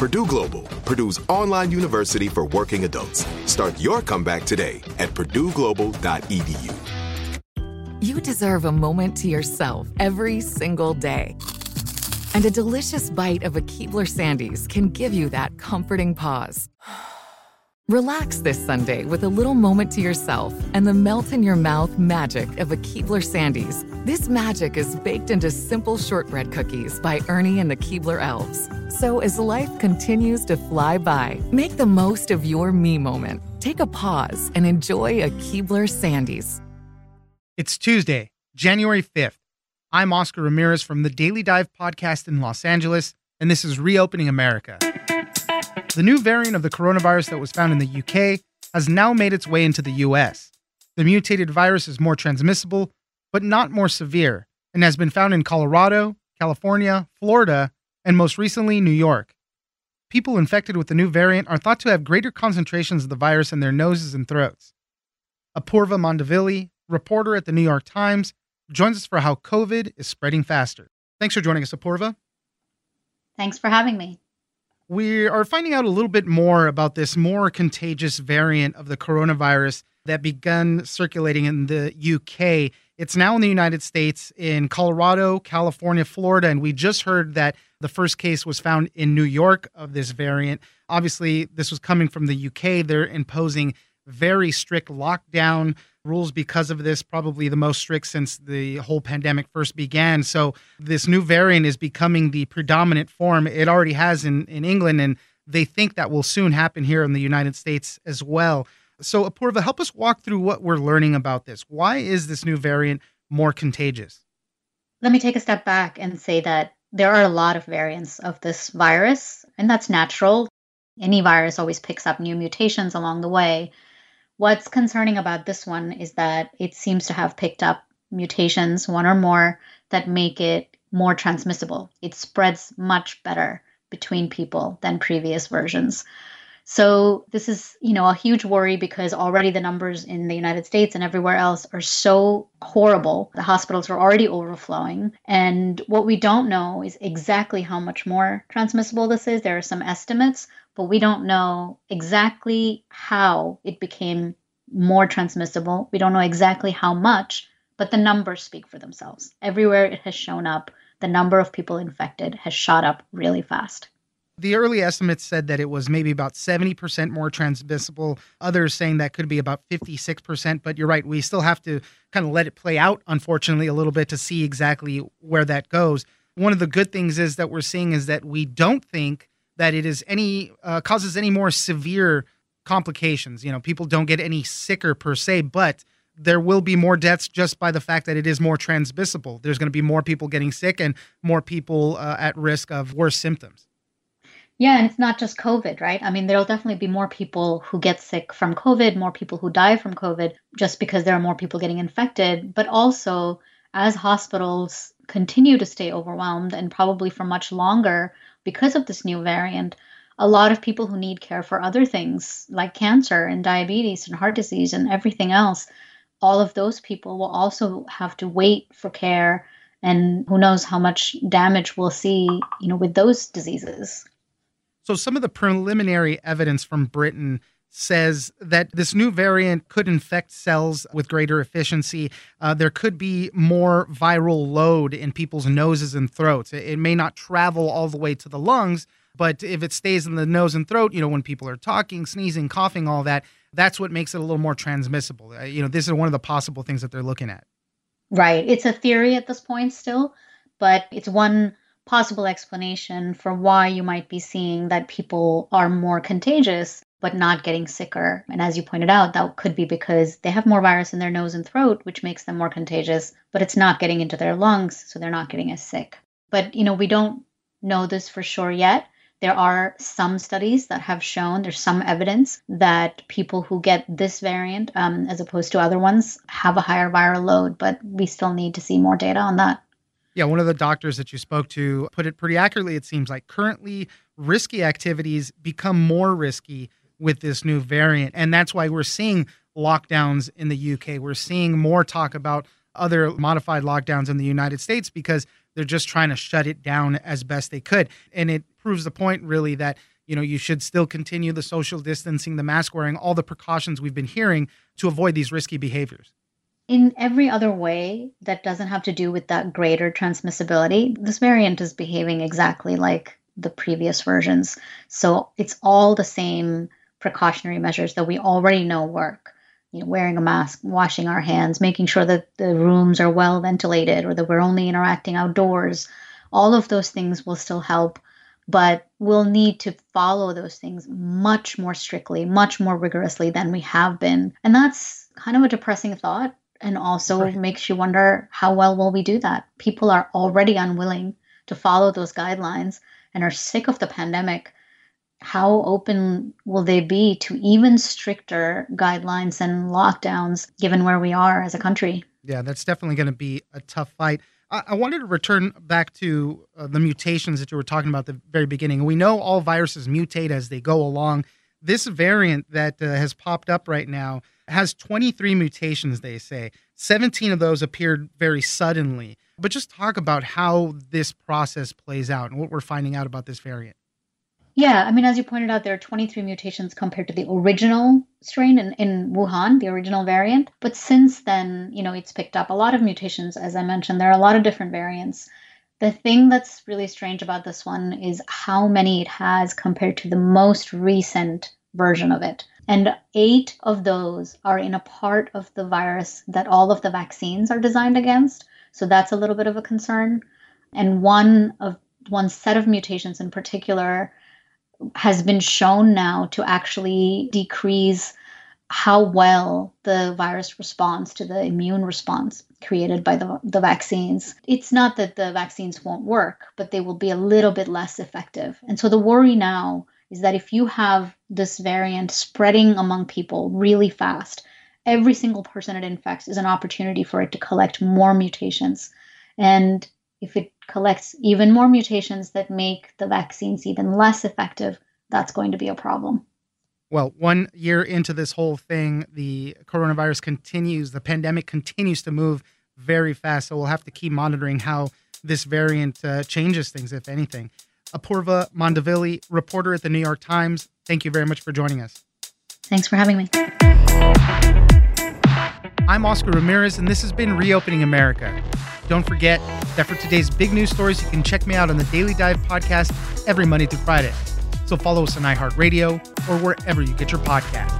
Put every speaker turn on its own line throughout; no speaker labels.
Purdue Global, Purdue's online university for working adults. Start your comeback today at purdueglobal.edu.
You deserve a moment to yourself every single day. And a delicious bite of a Keebler Sandies can give you that comforting pause. Relax this Sunday with a little moment to yourself and the melt in your mouth magic of a Keebler Sandies. This magic is baked into simple shortbread cookies by Ernie and the Keebler Elves. So as life continues to fly by, make the most of your me moment. Take a pause and enjoy a Keebler Sandies.
It's Tuesday, January 5th. I'm Oscar Ramirez from the Daily Dive podcast in Los Angeles, and this is Reopening America. The new variant of the coronavirus that was found in the UK has now made its way into the US. The mutated virus is more transmissible, but not more severe, and has been found in Colorado, California, Florida, and most recently, New York. People infected with the new variant are thought to have greater concentrations of the virus in their noses and throats. Apurva Mandavilli, reporter at the New York Times, joins us for how COVID is spreading faster. Thanks for joining us, Apurva.
Thanks for having me
we are finding out a little bit more about this more contagious variant of the coronavirus that began circulating in the UK. It's now in the United States, in Colorado, California, Florida, and we just heard that the first case was found in New York of this variant. Obviously, this was coming from the UK. They're imposing very strict lockdown rules because of this, probably the most strict since the whole pandemic first began. So this new variant is becoming the predominant form. It already has in, in England, and they think that will soon happen here in the United States as well. So, Apurva, help us walk through what we're learning about this. Why is this new variant more contagious?
Let me take a step back and say that there are a lot of variants of this virus, and that's natural. Any virus always picks up new mutations along the way. What's concerning about this one is that it seems to have picked up mutations, one or more, that make it more transmissible. It spreads much better between people than previous versions. So this is, you know, a huge worry because already the numbers in the United States and everywhere else are so horrible. The hospitals are already overflowing. And what we don't know is exactly how much more transmissible this is. There are some estimates, but we don't know exactly how it became more transmissible. We don't know exactly how much, but the numbers speak for themselves. Everywhere it has shown up, the number of people infected has shot up really fast.
The early estimates said that it was maybe about 70% more transmissible. Others saying that could be about 56%. But you're right, we still have to kind of let it play out, unfortunately, a little bit to see exactly where that goes. One of the good things is that we're seeing is that we don't think that it is any uh, causes any more severe complications. You know, people don't get any sicker per se, but there will be more deaths just by the fact that it is more transmissible. There's going to be more people getting sick and more people uh, at risk of worse symptoms.
Yeah, and it's not just COVID, right? I mean, there'll definitely be more people who get sick from COVID, more people who die from COVID just because there are more people getting infected. But also, as hospitals continue to stay overwhelmed and probably for much longer, because of this new variant, a lot of people who need care for other things like cancer and diabetes and heart disease and everything else, all of those people will also have to wait for care and who knows how much damage we'll see, you know, with those diseases.
So some of the preliminary evidence from Britain says that this new variant could infect cells with greater efficiency. Uh, there could be more viral load in people's noses and throats. It, it, may not travel all the way to the lungs, But if it stays in the nose and throat, you know, when people are talking, sneezing, coughing, all that, that's what makes it a little more transmissible. Uh, you know, this is one of the possible things that they're looking at.
Right. It's a theory at this point still, but it's one possible explanation for why you might be seeing that people are more contagious but not getting sicker. And as you pointed out, that could be because they have more virus in their nose and throat, which makes them more contagious, but it's not getting into their lungs, so they're not getting as sick. But, you know, we don't know this for sure yet. There are some studies that have shown there's some evidence that people who get this variant, um, as opposed to other ones, have a higher viral load, but we still need to see more data on that.
Yeah, one of the doctors that you spoke to put it pretty accurately. It seems like currently risky activities become more risky with this new variant. And that's why we're seeing lockdowns in the UK. We're seeing more talk about other modified lockdowns in the United States because they're just trying to shut it down as best they could. And it proves the point really that you know you should still continue the social distancing, the mask wearing, all the precautions we've been hearing to avoid these risky behaviors.
In every other way that doesn't have to do with that greater transmissibility, this variant is behaving exactly like the previous versions. So it's all the same precautionary measures that we already know work. You know, wearing a mask, washing our hands, making sure that the rooms are well ventilated or that we're only interacting outdoors. All of those things will still help, but we'll need to follow those things much more strictly, much more rigorously than we have been. And that's kind of a depressing thought and also right. makes you wonder how well will we do that? People are already unwilling to follow those guidelines and are sick of the pandemic how open will they be to even stricter guidelines and lockdowns given where we are as a country?
Yeah, that's definitely going to be a tough fight. I, I wanted to return back to uh, the mutations that you were talking about at the very beginning. We know all viruses mutate as they go along. This variant that uh, has popped up right now has 23 mutations, they say. 17 of those appeared very suddenly. But just talk about how this process plays out and what we're finding out about this variant.
Yeah, I mean, as you pointed out, there are 23 mutations compared to the original strain in, in Wuhan, the original variant. But since then, you know, it's picked up a lot of mutations. As I mentioned, there are a lot of different variants. The thing that's really strange about this one is how many it has compared to the most recent version of it. And eight of those are in a part of the virus that all of the vaccines are designed against. So that's a little bit of a concern. And one of one set of mutations in particular has been shown now to actually decrease how well the virus responds to the immune response created by the, the vaccines. It's not that the vaccines won't work, but they will be a little bit less effective. And so the worry now is that if you have this variant spreading among people really fast, every single person it infects is an opportunity for it to collect more mutations. And if it collects even more mutations that make the vaccines even less effective, that's going to be a problem.
Well, one year into this whole thing, the coronavirus continues, the pandemic continues to move very fast. So we'll have to keep monitoring how this variant uh, changes things, if anything. Apurva Mandavilli, reporter at the New York Times, thank you very much for joining us.
Thanks for having me.
I'm Oscar Ramirez, and this has been Reopening America. Don't forget that for today's big news stories, you can check me out on the Daily Dive podcast every Monday through Friday. So follow us on iHeartRadio or wherever you get your podcast.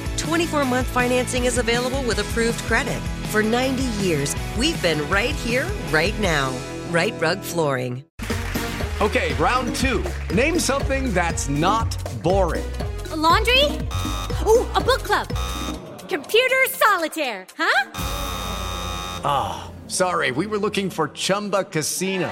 24 month financing is available with approved credit. For 90 years, we've been right here, right now. Rite Rug Flooring.
Okay, round two. Name something that's not boring.
A laundry? Ooh, a book club. Computer solitaire, huh?
Ah, oh, sorry, we were looking for Chumba Casino.